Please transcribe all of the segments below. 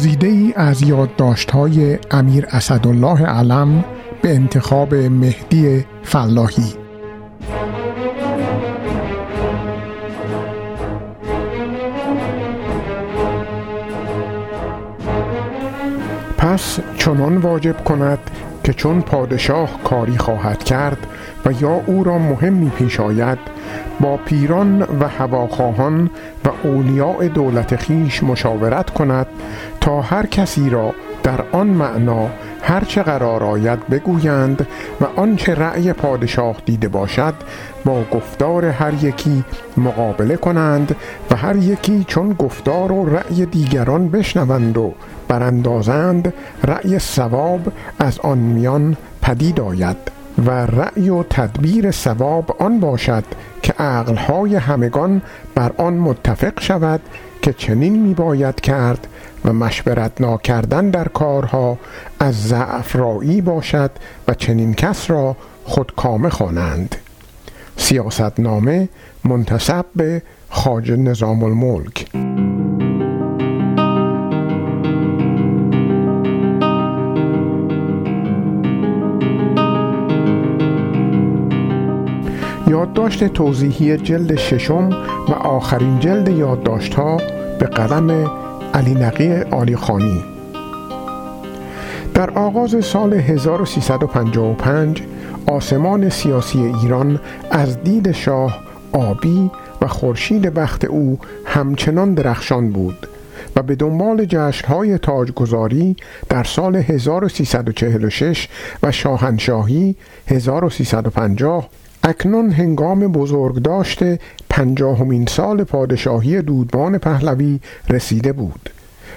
گزیده ای از یادداشت های امیر اسدالله علم به انتخاب مهدی فلاحی. پس چنان واجب کند که چون پادشاه کاری خواهد کرد و یا او را مهمی پیش آید با پیران و هواخواهان و اولیاء دولت خیش مشاورت کند تا هر کسی را در آن معنا هرچه قرار آید بگویند و آنچه رأی پادشاه دیده باشد با گفتار هر یکی مقابله کنند و هر یکی چون گفتار و رأی دیگران بشنوند و براندازند رأی سواب از آن میان پدید آید. و رأی و تدبیر سواب آن باشد که عقلهای همگان بر آن متفق شود که چنین می باید کرد و مشورت ناکردن در کارها از ضعف رایی باشد و چنین کس را خودکامه خوانند. سیاستنامه منتصب به خاج نظام الملک. یادداشت توضیحی جلد ششم و آخرین جلد یادداشت ها به قلم علی نقی آلی خانی. در آغاز سال 1355 آسمان سیاسی ایران از دید شاه آبی و خورشید بخت او همچنان درخشان بود و به دنبال جشنهای تاجگذاری در سال 1346 و شاهنشاهی 1350 اکنون هنگام بزرگ داشته پنجاهمین سال پادشاهی دودمان پهلوی رسیده بود.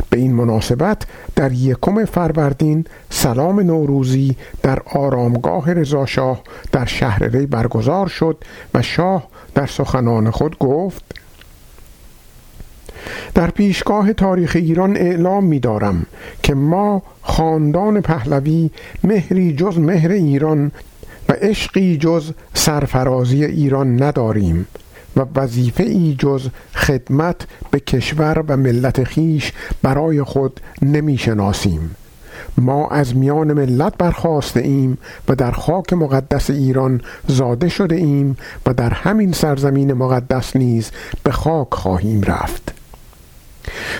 به این مناسبت در یکم فروردین سلام نوروزی در آرامگاه رضاشاه در شهر ری برگزار شد و شاه در سخنان خود گفت در پیشگاه تاریخ ایران اعلام می دارم که ما خاندان پهلوی مهری جز مهر ایران عشقی جز سرفرازی ایران نداریم و وظیفه ای جز خدمت به کشور و ملت خیش برای خود نمی شناسیم ما از میان ملت برخواسته ایم و در خاک مقدس ایران زاده شده ایم و در همین سرزمین مقدس نیز به خاک خواهیم رفت.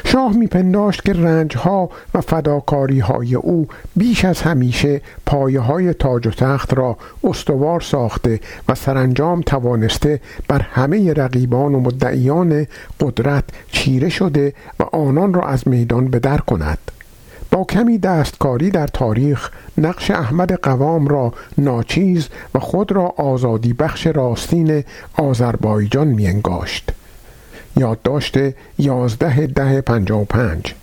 شاه میپنداشت که رنجها و فداکاری های او بیش از همیشه پایه های تاج و تخت را استوار ساخته و سرانجام توانسته بر همه رقیبان و مدعیان قدرت چیره شده و آنان را از میدان بدر کند. با کمی دستکاری در تاریخ نقش احمد قوام را ناچیز و خود را آزادی بخش راستین آذربایجان میانگاشت. یادداشت 11 ده 55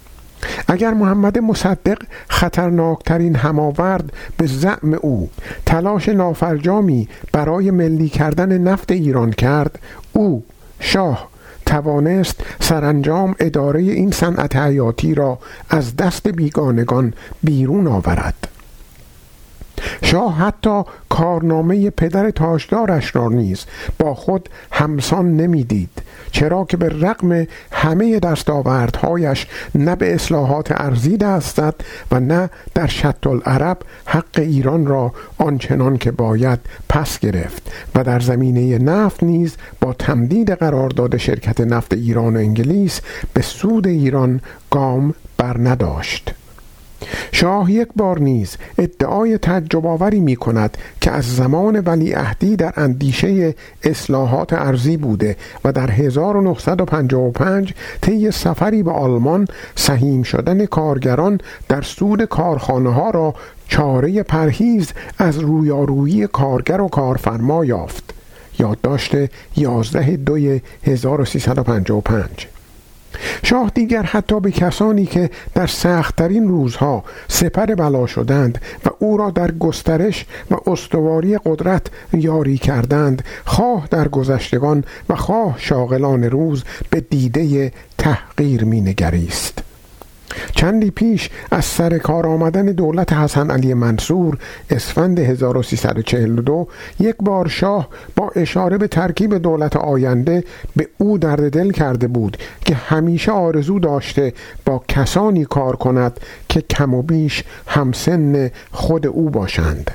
اگر محمد مصدق خطرناکترین هماورد به زعم او تلاش نافرجامی برای ملی کردن نفت ایران کرد او شاه توانست سرانجام اداره این صنعت حیاتی را از دست بیگانگان بیرون آورد. شاه حتی کارنامه پدر تاجدارش را نیز با خود همسان نمی‌دید چرا که به رغم همه دستاوردهایش نه به اصلاحات ارزی دست زد و نه در شط العرب حق ایران را آنچنان که باید پس گرفت و در زمینه نفت نیز با تمدید قرارداد شرکت نفت ایران و انگلیس به سود ایران گام بر نداشت شاه یک بار نیز ادعای تعجب آوری می کند که از زمان ولیعهدی در اندیشه اصلاحات ارزی بوده و در 1955 طی سفری به آلمان سهیم شدن کارگران در سود کارخانه ها را چاره پرهیز از رویارویی کارگر و کارفرما یافت. یادداشت 11 دوی 1355 شاه دیگر حتی به کسانی که در سختترین روزها سپر بلا شدند و او را در گسترش و استواری قدرت یاری کردند خواه در گذشتگان و خواه شاغلان روز به دیده تحقیر می نگریست. چندی پیش از سر کار آمدن دولت حسن علی منصور اسفند 1342 یک بار شاه با اشاره به ترکیب دولت آینده به او درد دل کرده بود که همیشه آرزو داشته با کسانی کار کند که کم و بیش همسن خود او باشند.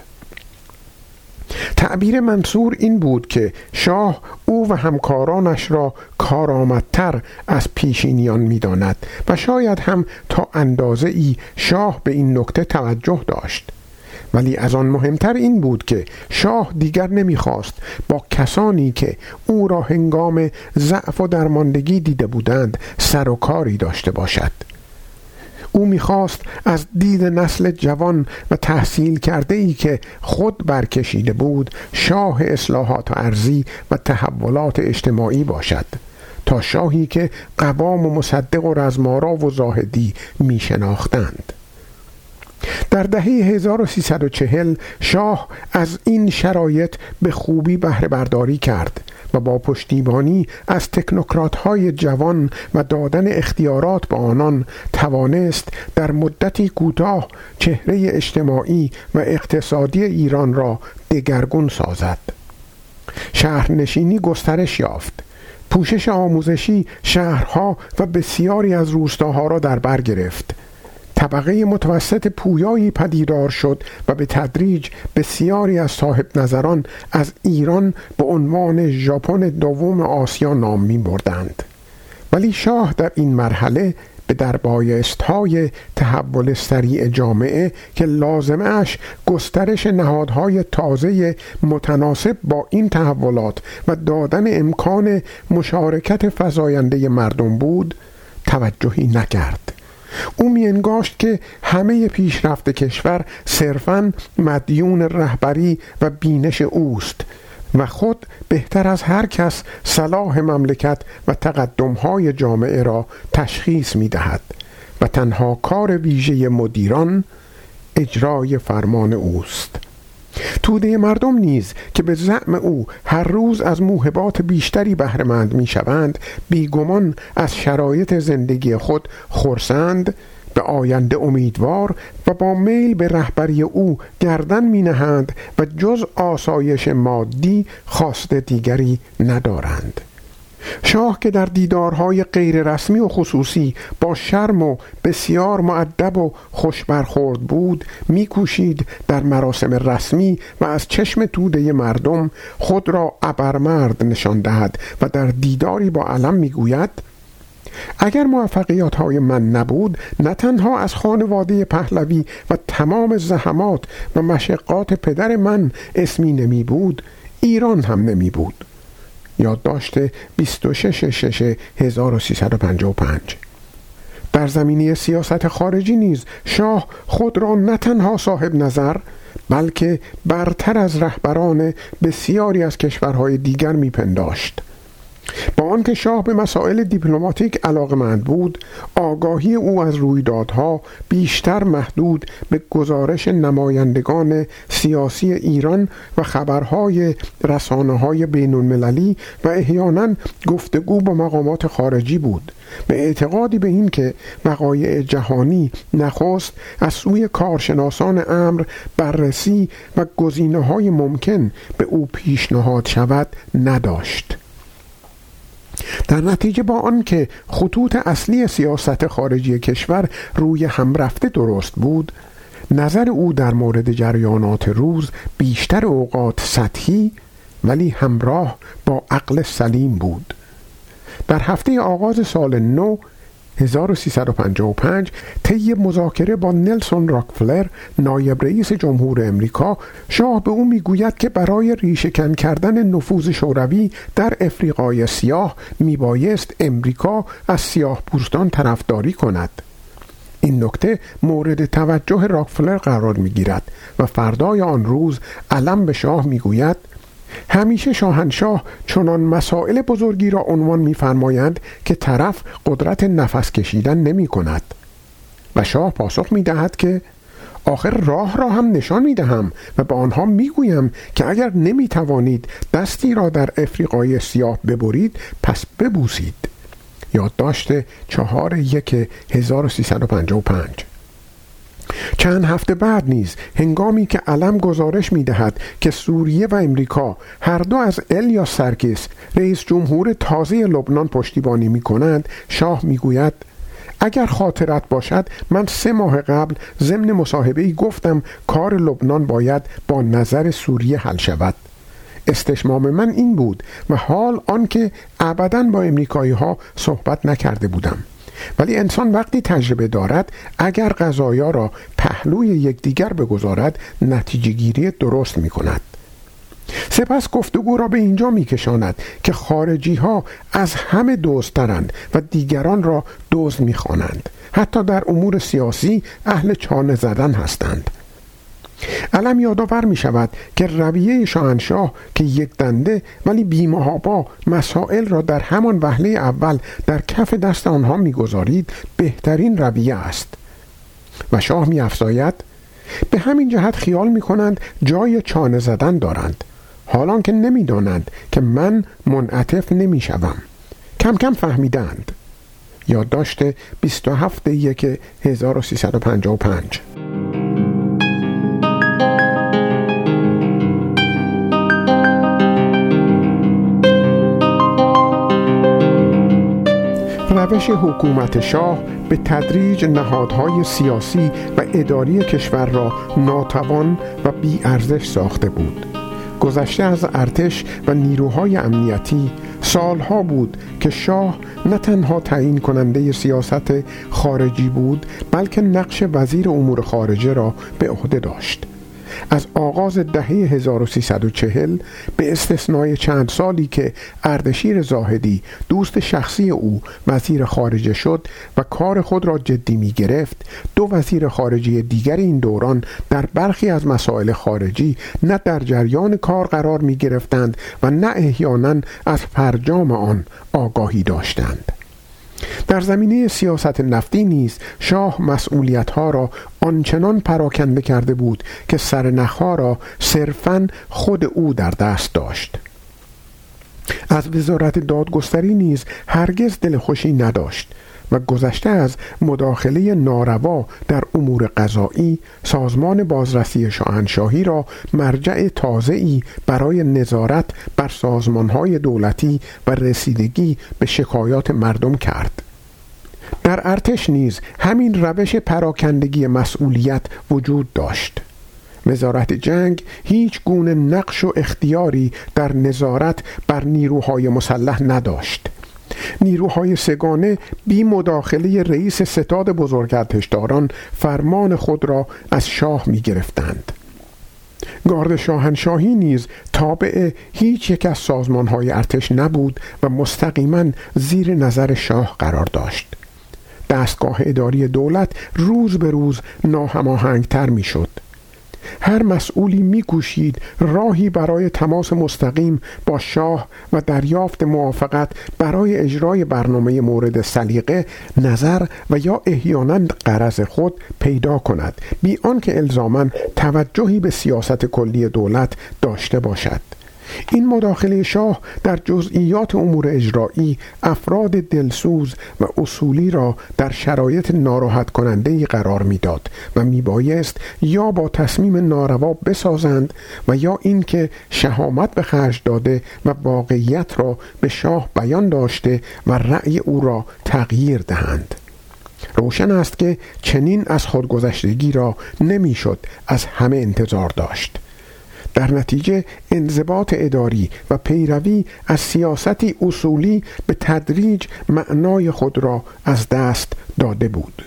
تعبیر منصور این بود که شاه او و همکارانش را کارآمدتر از پیشینیان می‌داند و شاید هم تا اندازه ای شاه به این نکته توجه داشت. ولی از آن مهمتر این بود که شاه دیگر نمی‌خواست با کسانی که او را هنگام ضعف و درماندگی دیده بودند سر و کاری داشته باشد. او می‌خواست از دید نسل جوان و تحصیل کرده ای که خود برکشیده بود شاه اصلاحات ارزی و تحولات اجتماعی باشد. تا شاهی که قوام و مصدق و رزمارا و زاهدی می شناختند در دهه 1340 شاه از این شرایط به خوبی بهره برداری کرد و با پشتیبانی از تکنوکرات های جوان و دادن اختیارات به آنان توانست در مدتی کوتاه چهره اجتماعی و اقتصادی ایران را دگرگون سازد. شهرنشینی گسترش یافت. پوشش آموزشی شهرها و بسیاری از روستاها را در بر گرفت. طبقه متوسط پویایی پدیدار شد و به تدریج بسیاری از صاحب نظران از ایران به عنوان ژاپن دوم آسیا نام می بردند. ولی شاه در این مرحله به دربایست های تحول سریع جامعه که لازمش گسترش نهادهای تازه متناسب با این تحولات و دادن امکان مشارکت فزاینده مردم بود توجهی نکرد او میانگاشت که همه پیشرفت کشور صرفا مدیون رهبری و بینش اوست و خود بهتر از هر کس صلاح مملکت و تقدمهای جامعه را تشخیص می دهد و تنها کار ویژه مدیران اجرای فرمان اوست. توده مردم نیز که به زعم او هر روز از موهبات بیشتری بهرهمند می‌شوند بیگمان از شرایط زندگی خود خورسند به آینده امیدوار و با میل به رهبری او گردن می نهند و جز آسایش مادی خواست دیگری ندارند. شاه که در دیدارهای غیر رسمی و خصوصی با شرم و بسیار معدب و خوش برخورد بود میکوشید در مراسم رسمی و از چشم توده مردم خود را ابرمرد نشان دهد و در دیداری با علم می‌گوید اگر موفقیات های من نبود نه تنها از خانواده پهلوی و تمام زحمات و مشقات پدر من اسمی نمی بود ایران هم نمی بود یادداشت 26 1355 در زمینه سیاست خارجی نیز شاه خود را نه تنها صاحب نظر بلکه برتر از رهبران بسیاری از کشورهای دیگر میپنداشت. با آنکه شاه به مسائل دیپلماتیک علاقمند بود آگاهی او از رویدادها بیشتر محدود به گزارش نمایندگان سیاسی ایران و خبرهای رسانه های بین المللی و احیانا گفتگو با مقامات خارجی بود. به اعتقادی به این که وقایع جهانی نخست از سوی کارشناسان امر بررسی و گزینه های ممکن به او پیشنهاد شود نداشت. در نتیجه با آنکه خطوط اصلی سیاست خارجی کشور روی هم رفته درست بود نظر او در مورد جریانات روز بیشتر اوقات سطحی ولی همراه با عقل سلیم بود. در هفته آغاز سال نو 1355 طی مذاکره با نلسون راکفلر نایب رئیس جمهور امریکا شاه به او می‌گوید که برای ریشهکن کردن نفوذ شوروی در افریقای سیاه میبایست امریکا از سیاه پوستان طرفداری کند. این نکته مورد توجه راکفلر قرار می‌گیرد و فردای آن روز علم به شاه می‌گوید همیشه شاهنشاه چنان مسائل بزرگی را عنوان می‌فرمایند که طرف قدرت نفس کشیدن نمی کند و شاه پاسخ می دهد که آخر راه را هم نشان می دهم و به آنها می گویم که اگر نمی توانید دستی را در افریقای سیاه ببرید پس ببوسید. یادداشت چهار یک 1355 چند هفته بعد نیز هنگامی که علم گزارش می دهد که سوریه و امریکا هر دو از الیا سرکیس رئیس جمهور تازه لبنان پشتیبانی می کنند شاه می گوید اگر خاطرت باشد من سه ماه قبل ضمن مصاحبه ای گفتم کار لبنان باید با نظر سوریه حل شود. استشمام من این بود و حال آنکه ابدا با امریکایی ها صحبت نکرده بودم. ولی انسان وقتی تجربه دارد اگر غذایا را پهلوی یکدیگر بگذارد نتیجه گیری درست می کند سپس گفتگو را به اینجا می کشاند که خارجی ها از همه دوسترند و دیگران را دوست می خوانند. حتی در امور سیاسی اهل چانه زدن هستند علم یادآور می شود که رویه شاهنشاه که یک دنده ولی بیمهابا مسائل را در همان وهله اول در کف دست آنها می‌گذارید بهترین رویه است. و شاه می افزاید به همین جهت خیال می کنند جای چانه زدن دارند. حالان که نمی‌دانند که من منعطف نمی شوم. کم کم فهمیدند یادداشت 27 یک 1355 روش حکومت شاه به تدریج نهادهای سیاسی و اداری کشور را ناتوان و بیارزش ساخته بود. گذشته از ارتش و نیروهای امنیتی سالها بود که شاه نه تنها تعیین کننده سیاست خارجی بود بلکه نقش وزیر امور خارجه را به عهده داشت. از آغاز دهه 1340 به استثنای چند سالی که اردشیر زاهدی دوست شخصی او وزیر خارجه شد و کار خود را جدی می گرفت دو وزیر خارجه دیگر این دوران در برخی از مسائل خارجی نه در جریان کار قرار می گرفتند و نه احیانا از فرجام آن آگاهی داشتند. در زمینه سیاست نفتی نیز شاه ها را آنچنان پراکنده کرده بود که سرنخها را صرفا خود او در دست داشت. از وزارت دادگستری نیز هرگز دلخوشی نداشت. و گذشته از مداخله ناروا در امور قضایی سازمان بازرسی شاهنشاهی را مرجع تازه‌ای برای نظارت بر سازمانهای دولتی و رسیدگی به شکایات مردم کرد. در ارتش نیز همین روش پراکندگی مسئولیت وجود داشت. وزارت جنگ هیچ گونه نقش و اختیاری در نظارت بر نیروهای مسلح نداشت. نیروهای سگانه بی مداخله رئیس ستاد بزرگرتشداران فرمان خود را از شاه می گرفتند. گارد شاهنشاهی نیز تابع هیچ یک از سازمانهای ارتش نبود و مستقیما زیر نظر شاه قرار داشت. دستگاه اداری دولت روز به روز ناهماهنگتر می‌شد هر مسئولی میکوشید راهی برای تماس مستقیم با شاه و دریافت موافقت برای اجرای برنامه مورد سلیقه نظر و یا احیانا قرض خود پیدا کند بی آنکه الزاما توجهی به سیاست کلی دولت داشته باشد. این مداخله شاه در جزئیات امور اجرایی افراد دلسوز و اصولی را در شرایط ناراحت کننده قرار می‌داد و میبایست یا با تصمیم ناروا بسازند و یا اینکه شهامت به خرج داده و واقعیت را به شاه بیان داشته و رأی او را تغییر دهند. روشن است که چنین از خودگذشتگی را نمی‌شد از همه انتظار داشت. در نتیجه انضباط اداری و پیروی از سیاستی اصولی به تدریج معنای خود را از دست داده بود.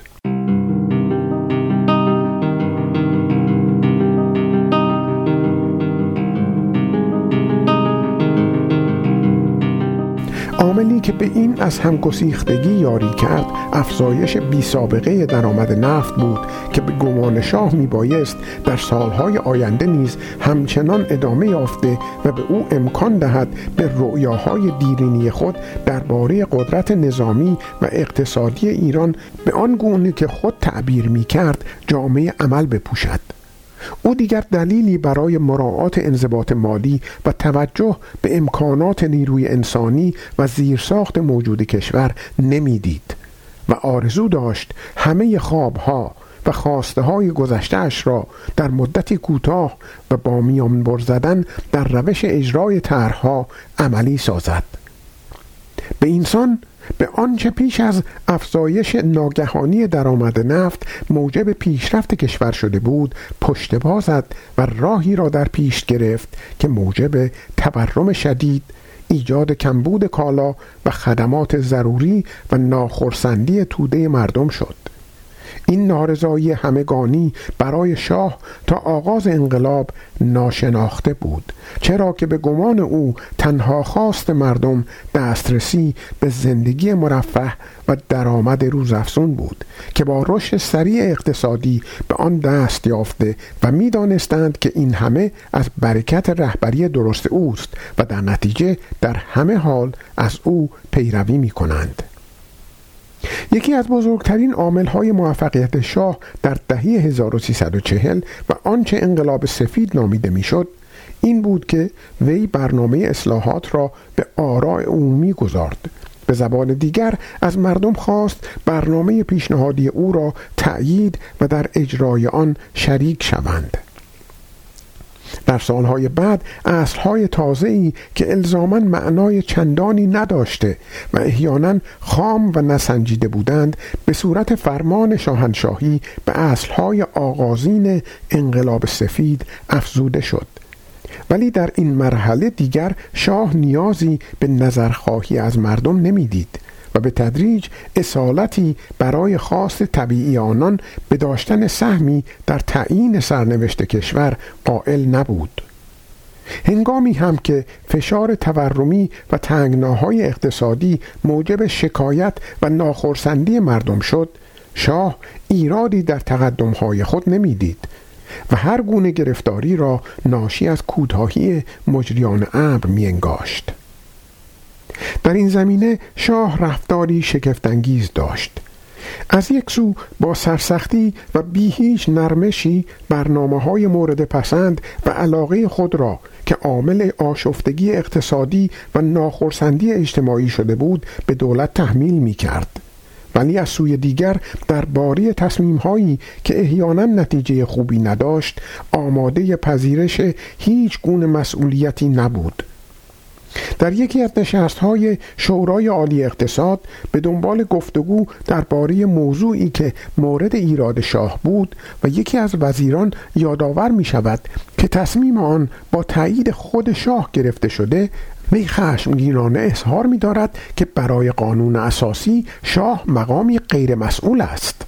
عاملی که به این از همگسیختگی یاری کرد افزایش بی سابقه درآمد نفت بود که به گمان شاه می بایست در سالهای آینده نیز همچنان ادامه یافته و به او امکان دهد به رؤیاهای دیرینی خود درباره قدرت نظامی و اقتصادی ایران به آن گونه که خود تعبیر می کرد جامعه عمل بپوشد. او دیگر دلیلی برای مراعات انضباط مالی و توجه به امکانات نیروی انسانی و زیرساخت موجود کشور نمی‌دید و آرزو داشت همه خوابها و خواسته های گذشتهاش را در مدتی کوتاه و با میان زدن در روش اجرای طرحها عملی سازد. به اینسان به آنچه پیش از افزایش ناگهانی درآمد نفت موجب پیشرفت کشور شده بود پشت بازد و راهی را در پیش گرفت که موجب تورم شدید ایجاد کمبود کالا و خدمات ضروری و ناخرسندی توده مردم شد. این نارضایی همگانی برای شاه تا آغاز انقلاب ناشناخته بود چرا که به گمان او تنها خواست مردم دسترسی به زندگی مرفه و درآمد روزافزون بود که با رشد سریع اقتصادی به آن دست یافته و می‌دانستند که این همه از برکت رهبری درست اوست و در نتیجه در همه حال از او پیروی می کنند. یکی از بزرگترین های موفقیت شاه در دهه 1340 و آنچه انقلاب سفید نامیده می‌شد این بود که وی برنامه اصلاحات را به آراء عمومی گذارد. به زبان دیگر از مردم خواست برنامه پیشنهادی او را تأیید و در اجرای آن شریک شوند. در سالهای بعد اصلهای ای که الزاما معنای چندانی نداشته و احیانا خام و نسنجیده بودند به صورت فرمان شاهنشاهی به اصلهای آغازین انقلاب سفید افزوده شد. ولی در این مرحله دیگر شاه نیازی به نظرخواهی از مردم نمی‌دید. و به تدریج اصالتی برای خواست طبیعی آنان به داشتن سهمی در تعیین سرنوشت کشور قائل نبود. هنگامی هم که فشار تورمی و تنگناهای اقتصادی موجب شکایت و ناخرسندی مردم شد شاه ایرادی در تقدمهای خود نمی‌دید و هر گونه گرفتاری را ناشی از کوتاهی مجریان امر میانگاشت. در این زمینه شاه رفتاری شگفتانگیز داشت از یک سو با سرسختی و بی هیچ نرمشی برنامه های مورد پسند و علاقه خود را که عامل آشفتگی اقتصادی و ناخرسندی اجتماعی شده بود به دولت تحمیل می کرد. ولی از سوی دیگر در باری تصمیم هایی که احیانا نتیجه خوبی نداشت آماده پذیرش هیچ گونه مسئولیتی نبود در یکی از نشست های شورای عالی اقتصاد به دنبال گفتگو درباره موضوعی که مورد ایراد شاه بود و یکی از وزیران یادآور می شود که تصمیم آن با تایید خود شاه گرفته شده وی خشمگینانه اظهار می دارد که برای قانون اساسی شاه مقامی غیر مسئول است.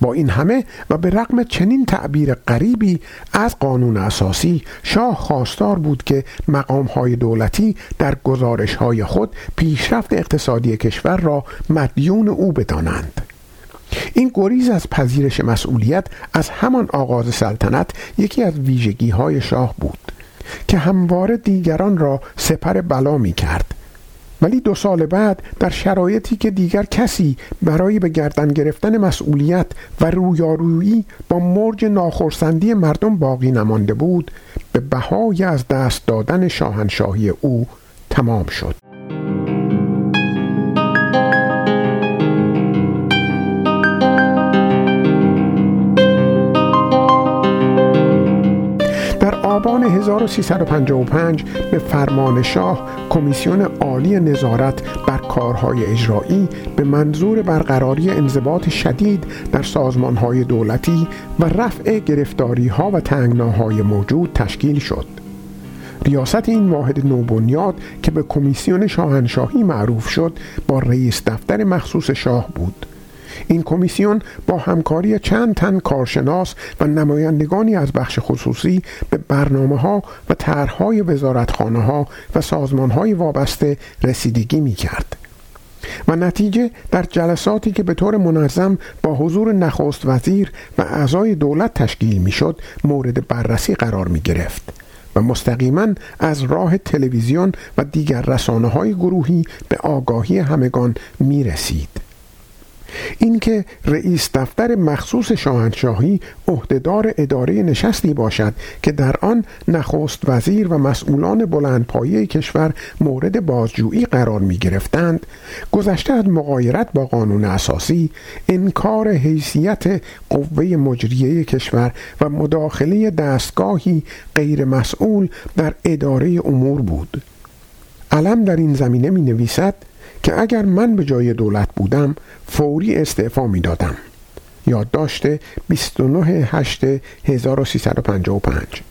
با این همه و به رغم چنین تعبیر غریبی از قانون اساسی شاه خواستار بود که مقامهای دولتی در گزارشهای خود پیشرفت اقتصادی کشور را مدیون او بدانند. این گریز از پذیرش مسئولیت از همان آغاز سلطنت یکی از ویژگی های شاه بود که همواره دیگران را سپر بلا می کرد ولی دو سال بعد در شرایطی که دیگر کسی برای به گردن گرفتن مسئولیت و رویارویی با مرج ناخرسندی مردم باقی نمانده بود به بهای از دست دادن شاهنشاهی او تمام شد. 1355 به فرمان شاه کمیسیون عالی نظارت بر کارهای اجرایی به منظور برقراری انضباط شدید در سازمانهای دولتی و رفع گرفتاری ها و تنگناهای موجود تشکیل شد. ریاست این واحد نوبنیاد که به کمیسیون شاهنشاهی معروف شد با رئیس دفتر مخصوص شاه بود. این کمیسیون با همکاری چند تن کارشناس و نمایندگانی از بخش خصوصی به برنامه ها و طرحهای وزارتخانه ها و سازمان های وابسته رسیدگی می کرد. و نتیجه در جلساتی که به طور منظم با حضور نخست وزیر و اعضای دولت تشکیل می شد مورد بررسی قرار می گرفت و مستقیما از راه تلویزیون و دیگر رسانه های گروهی به آگاهی همگان می رسید. اینکه رئیس دفتر مخصوص شاهنشاهی عهدهدار اداره نشستی باشد که در آن نخست وزیر و مسئولان بلندپایه کشور مورد بازجویی قرار می گرفتند گذشته از مقایرت با قانون اساسی انکار حیثیت قوه مجریه کشور و مداخله دستگاهی غیر مسئول در اداره امور بود. علم در این زمینه می نویسد که اگر من به جای دولت بودم فوری استعفا می دادم یادداشت 29 8 1355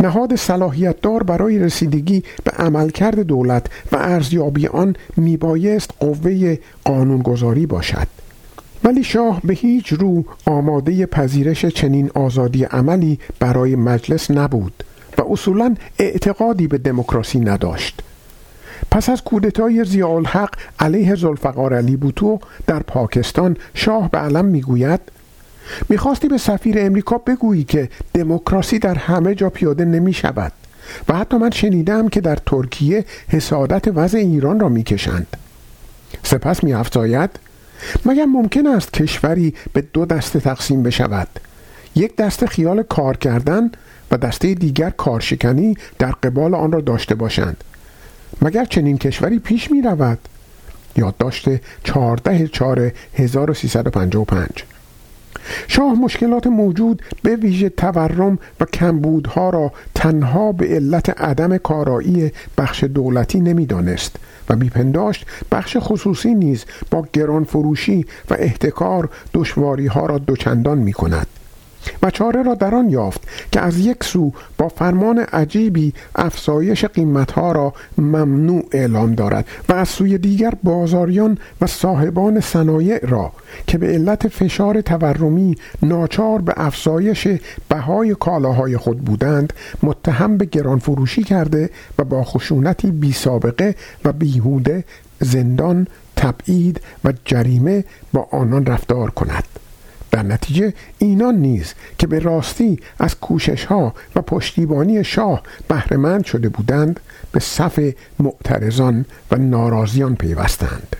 نهاد صلاحیت دار برای رسیدگی به عملکرد دولت و ارزیابی آن میبایست قوه قانونگذاری باشد. ولی شاه به هیچ رو آماده پذیرش چنین آزادی عملی برای مجلس نبود و اصولا اعتقادی به دموکراسی نداشت. پس از کودتای زیالحق علیه زلفقار علی بوتو در پاکستان شاه به علم می‌گوید می‌خواستی به سفیر امریکا بگویی که دموکراسی در همه جا پیاده نمی شود و حتی من شنیدم که در ترکیه حسادت وضع ایران را می‌کشند. سپس میافزاید مگر ممکن است کشوری به دو دسته تقسیم بشود؟ یک دسته خیال کار کردن و دسته دیگر کارشکنی در قبال آن را داشته باشند. مگر چنین کشوری پیش می رود؟ یادداشت 14 4 1355 شاه مشکلات موجود به ویژه تورم و کمبودها را تنها به علت عدم کارایی بخش دولتی نمی‌دانست و میپنداشت بخش خصوصی نیز با گران فروشی و احتکار دشواری ها را دوچندان می کند و چاره را در آن یافت که از یک سو با فرمان عجیبی افزایش قیمتها را ممنوع اعلام دارد و از سوی دیگر بازاریان و صاحبان صنایع را که به علت فشار تورمی ناچار به افزایش بهای کالاهای خود بودند متهم به گرانفروشی کرده و با خشونتی بی سابقه و بیهوده زندان تبعید و جریمه با آنان رفتار کند. در نتیجه اینان نیز که به راستی از کوشش ها و پشتیبانی شاه بهرهمند شده بودند به صف معترضان و ناراضیان پیوستند.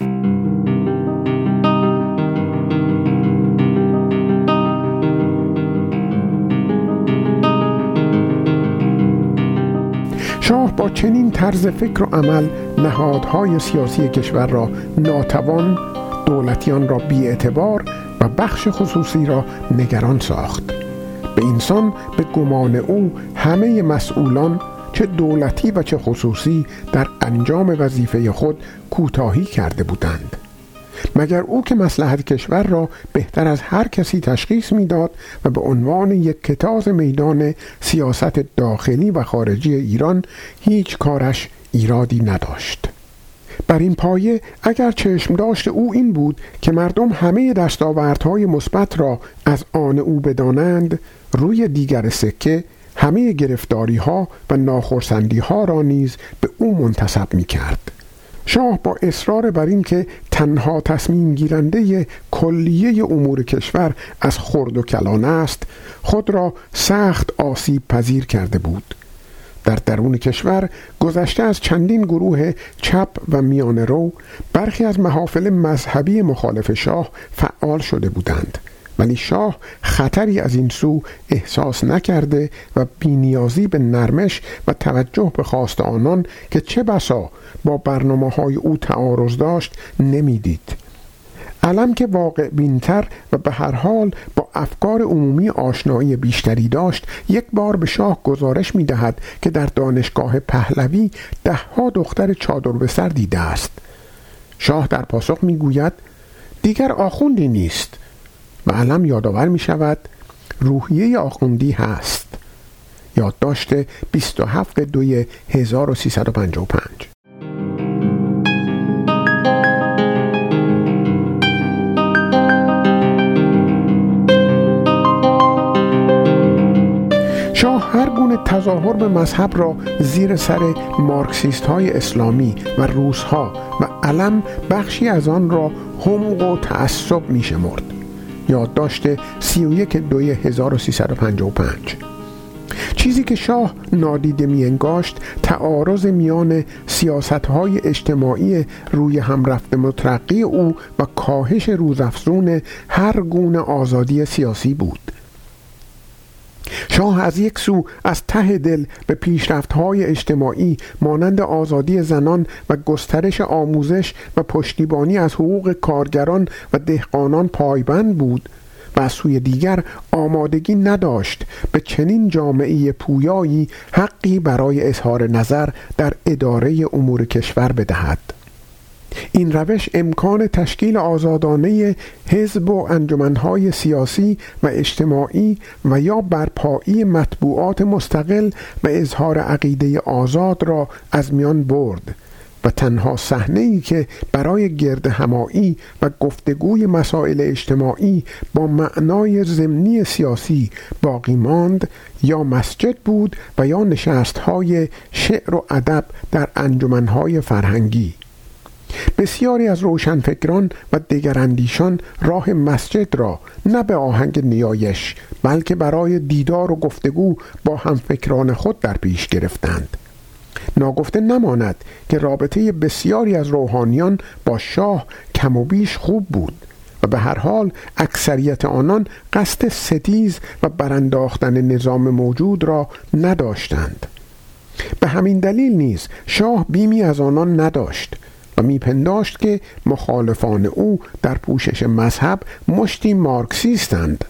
شاه با چنین طرز فکر و عمل نهادهای سیاسی کشور را ناتوان دولتیان را بیاعتبار و بخش خصوصی را نگران ساخت. به انسان به گمان او همه مسئولان چه دولتی و چه خصوصی در انجام وظیفه خود کوتاهی کرده بودند. مگر او که مسلحت کشور را بهتر از هر کسی تشخیص می‌داد و به عنوان یک کتاز میدان سیاست داخلی و خارجی ایران هیچ کارش ایرادی نداشت. بر این پایه اگر چشم داشت او این بود که مردم همه دستاوردهای مثبت را از آن او بدانند روی دیگر سکه همه گرفتاری ها و ناخرسندی ها را نیز به او منتصب می کرد. شاه با اصرار بر این که تنها تصمیم گیرنده کلیه امور کشور از خرد و کلان است خود را سخت آسیب پذیر کرده بود در درون کشور گذشته از چندین گروه چپ و میان رو برخی از محافل مذهبی مخالف شاه فعال شده بودند. ولی شاه خطری از این سو احساس نکرده و بینیازی به نرمش و توجه به خواست آنان که چه بسا با برنامه های او تعارض داشت نمی‌دید. علم که واقع بینتر و به هر حال با افکار عمومی آشنایی بیشتری داشت یک بار به شاه گزارش می دهد که در دانشگاه پهلوی دهها دختر چادر به سر دیده است. شاه در پاسخ می گوید دیگر آخوندی نیست و علم یادآور می شود روحیه آخوندی هست. یادداشت 27 دوی 1355 تظاهر به مذهب را زیر سر مارکسیست های اسلامی و روس ها و علم بخشی از آن را حمق و تعصب می شمرد یادداشت 31 دوی 1355 چیزی که شاه نادیده میانگاشت تعارض میان سیاست های اجتماعی روی هم رفته مترقی او و کاهش روزافزون هر گونه آزادی سیاسی بود. شاه از یک سو از ته دل به پیشرفت‌های اجتماعی مانند آزادی زنان و گسترش آموزش و پشتیبانی از حقوق کارگران و دهقانان پایبند بود و از سوی دیگر آمادگی نداشت به چنین جامعه پویایی حقی برای اظهار نظر در اداره امور کشور بدهد. این روش امکان تشکیل آزادانه حزب و انجمنهای سیاسی و اجتماعی و یا برپایی مطبوعات مستقل و اظهار عقیده آزاد را از میان برد و تنها صحنه ای که برای گرد همایی و گفتگوی مسائل اجتماعی با معنای ضمنی سیاسی باقی ماند یا مسجد بود و یا نشست های شعر و ادب در انجمنهای فرهنگی. بسیاری از روشنفکران و دگراندیشان راه مسجد را نه به آهنگ نیایش بلکه برای دیدار و گفتگو با همفکران خود در پیش گرفتند. ناگفته نماند که رابطه بسیاری از روحانیان با شاه کم و بیش خوب بود و به هر حال اکثریت آنان قصد ستیز و برانداختن نظام موجود را نداشتند. به همین دلیل نیز شاه بیمی از آنان نداشت. و میپنداشت که مخالفان او در پوشش مذهب مشتی مارکسیستند.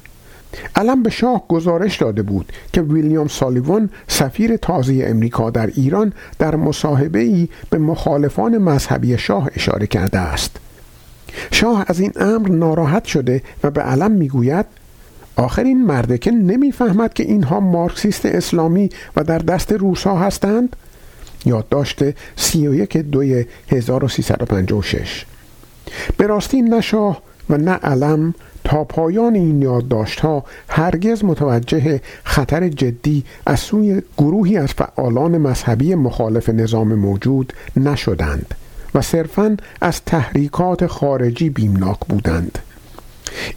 علم به شاه گزارش داده بود که ویلیام سالیوان سفیر تازه امریکا در ایران در مصاحبه ای به مخالفان مذهبی شاه اشاره کرده است. شاه از این امر ناراحت شده و به علم می‌گوید آخر این مردکه نمی‌فهمد که اینها مارکسیست اسلامی و در دست روسا هستند؟ یادداشت 31 دوی 1356 به راستی نه شاه و نه علم تا پایان این یادداشت ها هرگز متوجه خطر جدی از سوی گروهی از فعالان مذهبی مخالف نظام موجود نشدند و صرفا از تحریکات خارجی بیمناک بودند.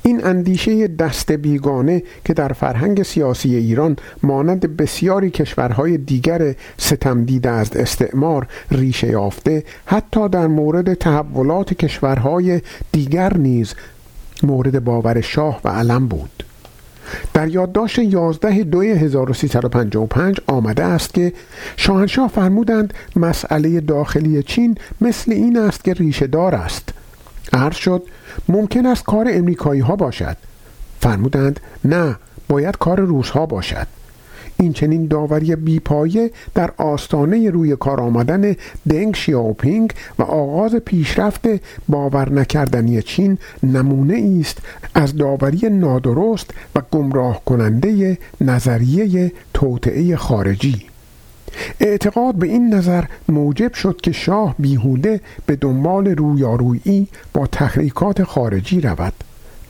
این اندیشه دست بیگانه که در فرهنگ سیاسی ایران مانند بسیاری کشورهای دیگر ستم دیده از استعمار ریشه یافته حتی در مورد تحولات کشورهای دیگر نیز مورد باور شاه و علم بود. در یادداشت 11 دوی 1355 آمده است که شاهنشاه فرمودند مسئله داخلی چین مثل این است که ریشه دار است. عرض شد. ممکن است کار امریکایی ها باشد. فرمودند نه باید کار روس ها باشد. این چنین داوری بیپایه در آستانه روی کار آمدن دنگ شیاوپینگ و آغاز پیشرفت باور نکردنی چین نمونه است از داوری نادرست و گمراه کننده نظریه توطعه خارجی. اعتقاد به این نظر موجب شد که شاه بیهوده به دنبال رویارویی با تحریکات خارجی رود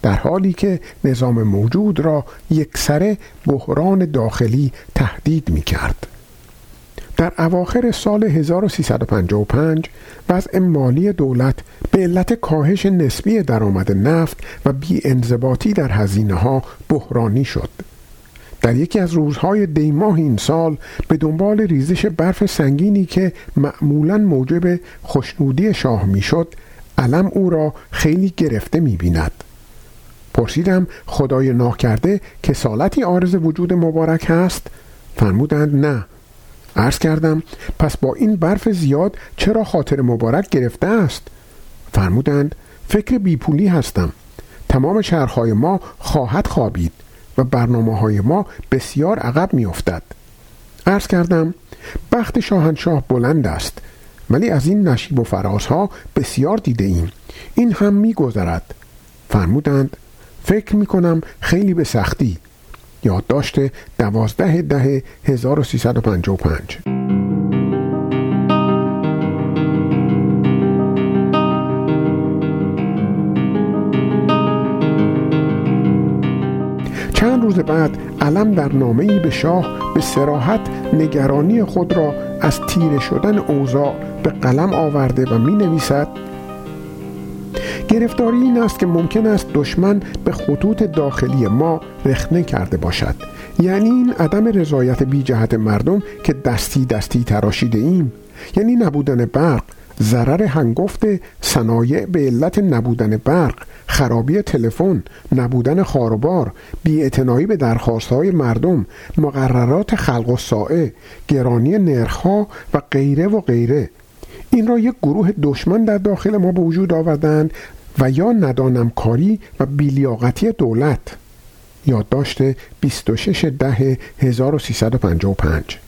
در حالی که نظام موجود را یکسره بحران داخلی تهدید می کرد. در اواخر سال 1355 وضع مالی دولت به علت کاهش نسبی درآمد نفت و بی انضباطی در هزینه ها بحرانی شد. در یکی از روزهای دیماه این سال به دنبال ریزش برف سنگینی که معمولا موجب خوشنودی شاه می‌شد علم او را خیلی گرفته می بیند. پرسیدم خدای ناکرده کسالتی آرز وجود مبارک هست؟ فرمودند نه عرض کردم پس با این برف زیاد چرا خاطر مبارک گرفته است؟ فرمودند فکر بیپولی هستم تمام شهرهای ما خواهد خوابید و برنامه های ما بسیار عقب می افتد. عرض کردم بخت شاهنشاه بلند است ولی از این نشیب و فرازها بسیار دیده ایم این هم می گذرد. فرمودند فکر می کنم خیلی به سختی یادداشت دوازده ده 1355 چند روز بعد علم در نامه‌ای به شاه به سراحت نگرانی خود را از تیره شدن اوضاع به قلم آورده و می نویسد گرفتاری این است که ممکن است دشمن به خطوط داخلی ما رخنه کرده باشد. یعنی این عدم رضایت بی جهت مردم که دستی دستی تراشیده ایم. یعنی نبودن برق ضرر هنگفت صنایع به علت نبودن برق خرابی تلفن نبودن خاروبار بیاعتنایی به درخواستهای مردم مقررات خلق و سائه گرانی نرخها و غیره و غیره. این را یک گروه دشمن در داخل ما به وجود آوردند و یا ندانم کاری و بیلیاقتی دولت. یادداشت 26 ده 1355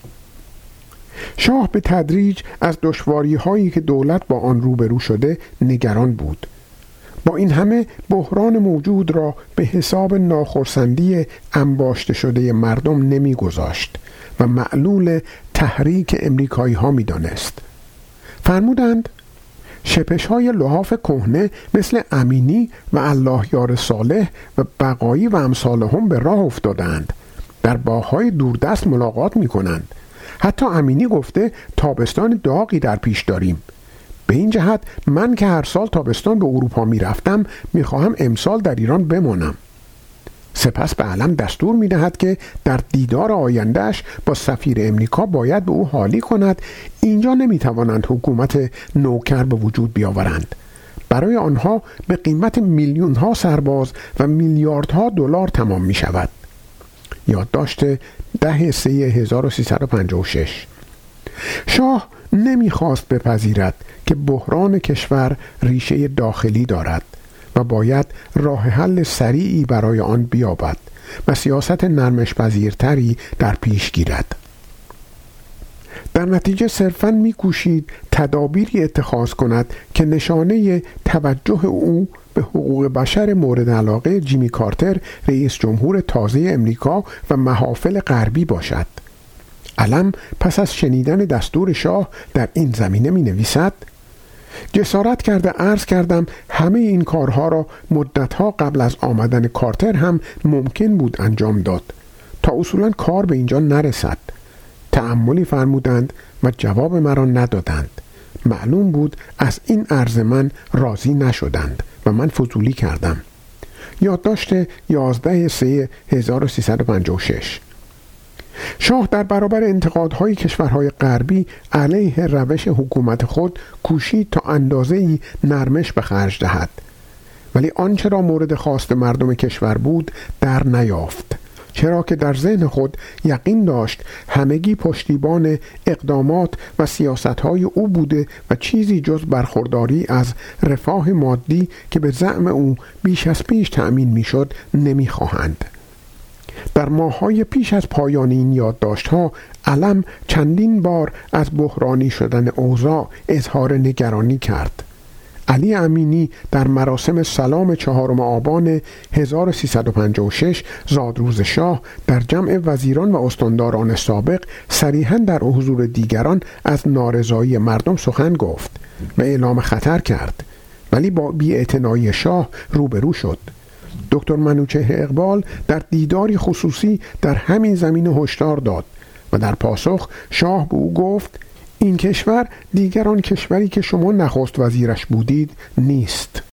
شاه به تدریج از دشواری هایی که دولت با آن روبرو شده نگران بود. با این همه بحران موجود را به حساب ناخرسندی انباشته شده مردم نمیگذاشت و معلول تحریک امریکایی ها می دانست. فرمودند شپش های لحاف کهنه مثل امینی و الله یار صالح و بقایی و امثال هم به راه افتادند. در باهای دوردست ملاقات می کنند حتی امینی گفته تابستان داغی در پیش داریم. به این جهت من که هر سال تابستان به اروپا می رفتم می خواهم امسال در ایران بمانم. سپس به علم دستور می دهد که در دیدار آیندهش با سفیر امریکا باید به او حالی کند. اینجا نمی توانند حکومت نوکر به وجود بیاورند. برای آنها به قیمت میلیون ها سرباز و میلیاردها دلار تمام می شود یادداشت ده سه 1356 شاه نمی‌خواست بپذیرد که بحران کشور ریشه داخلی دارد و باید راه حل سریعی برای آن بیابد و سیاست نرمش پذیرتری در پیش گیرد. در نتیجه صرفا میکوشید تدابیری اتخاذ کند که نشانه توجه او به حقوق بشر مورد علاقه جیمی کارتر رئیس جمهور تازه امریکا و محافل غربی باشد. علم پس از شنیدن دستور شاه در این زمینه می نویسد جسارت کرده عرض کردم همه این کارها را مدتها قبل از آمدن کارتر هم ممکن بود انجام داد. تا اصولا کار به اینجا نرسد. تعملی فرمودند و جواب مرا ندادند. معلوم بود از این عرض من راضی نشدند. و من فضولی کردم. یادداشت 11 3 1356 شاه در برابر انتقادهای کشورهای غربی علیه روش حکومت خود کوشید تا اندازه ای نرمش به خرج دهد. ولی آنچه را مورد خواست مردم کشور بود در نیافت. چرا که در ذهن خود یقین داشت همگی پشتیبان اقدامات و سیاستهای او بوده و چیزی جز برخورداری از رفاه مادی که به زعم او بیش از پیش تأمین می‌شد نمی‌خواهند. در ماههای پیش از پایان این یادداشتها علم چندین بار از بحرانی شدن اوضاع اظهار نگرانی کرد علی امینی در مراسم سلام چهارم آبان 1356 زادروز شاه در جمع وزیران و استانداران سابق صریحا در حضور دیگران از نارضایی مردم سخن گفت و اعلام خطر کرد ولی با بیاعتنایی شاه روبرو شد. دکتر منوچه اقبال در دیداری خصوصی در همین زمین هشدار داد و در پاسخ شاه به او گفت این کشور دیگر آن کشوری که شما نخست وزیرش بودید نیست.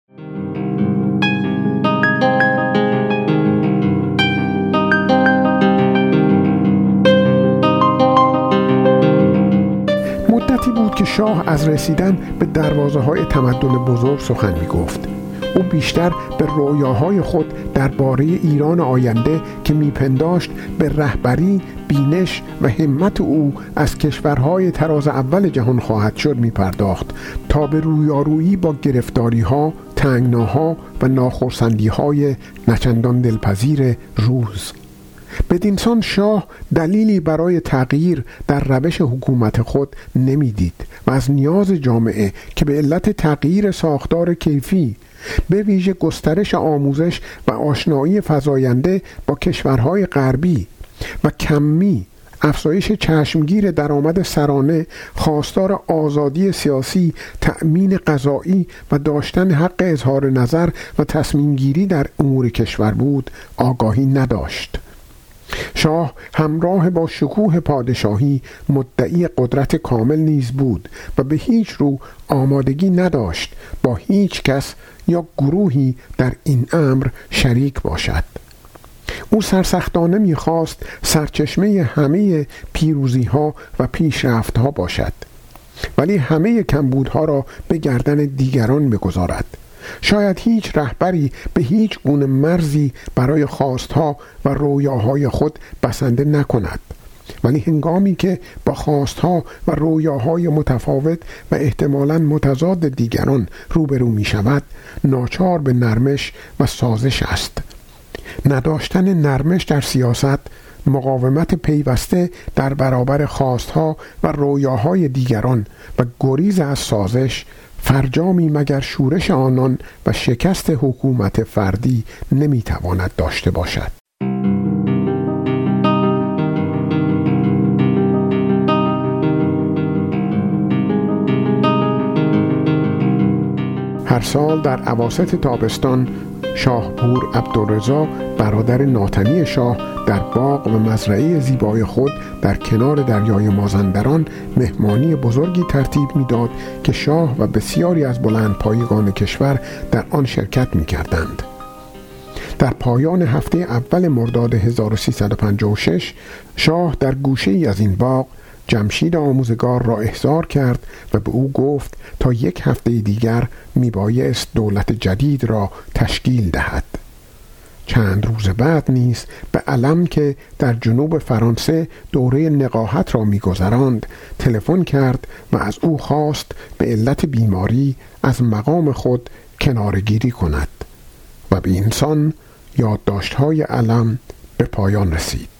مدتی بود که شاه از رسیدن به دروازه های تمدن بزرگ سخن می گفت او بیشتر به رویاهای خود درباره ایران آینده که میپنداشت به رهبری بینش و همت او از کشورهای تراز اول جهان خواهد شد میپرداخت تا به رویارویی با گرفتاری ها تنگناها و ناخرسندی های نچندان دلپذیر روز. بدینسان شاه دلیلی برای تغییر در روش حکومت خود نمی‌دید و از نیاز جامعه که به علت تغییر ساختار کیفی به ویژه گسترش آموزش و آشنایی فزاینده با کشورهای غربی و کمی افزایش چشمگیر درآمد سرانه خواستار آزادی سیاسی تأمین غذایی و داشتن حق اظهار نظر و تصمیم گیری در امور کشور بود آگاهی نداشت. شاه همراه با شکوه پادشاهی مدعی قدرت کامل نیز بود و به هیچ رو آمادگی نداشت با هیچ کس یا گروهی در این امر شریک باشد. او سرسختانه می‌خواست سرچشمه همه پیروزی ها و پیشرفت ها باشد ولی همه کمبودها را به گردن دیگران بگذارد. شاید هیچ رهبری به هیچ گونه مرزی برای خواستها و رویاهای خود بسنده نکند. ولی هنگامی که با خواستها و رویاهای متفاوت و احتمالا متضاد دیگران روبرو می شود ناچار به نرمش و سازش است. نداشتن نرمش در سیاست مقاومت پیوسته در برابر خواستها و رویاهای دیگران و گریز از سازش فرجامی مگر شورش آنان و شکست حکومت فردی نمی‌تواند داشته باشد؟ هر سال در عواست تابستان شاهپور عبدالرضا برادر ناتنی شاه در باغ و مزرعه زیبای خود در کنار دریای مازندران مهمانی بزرگی ترتیب می‌داد که شاه و بسیاری از بلند پایگان کشور در آن شرکت می کردند. در پایان هفته اول مرداد 1356 شاه در گوشه ای از این باغ جمشید آموزگار را احضار کرد و به او گفت تا یک هفته دیگر میبایست دولت جدید را تشکیل دهد چند روز بعد نیز به علم که در جنوب فرانسه دوره نقاهت را میگذراند تلفن کرد و از او خواست به علت بیماری از مقام خود کنارگیری کند و به انسان یادداشت‌های علم به پایان رسید.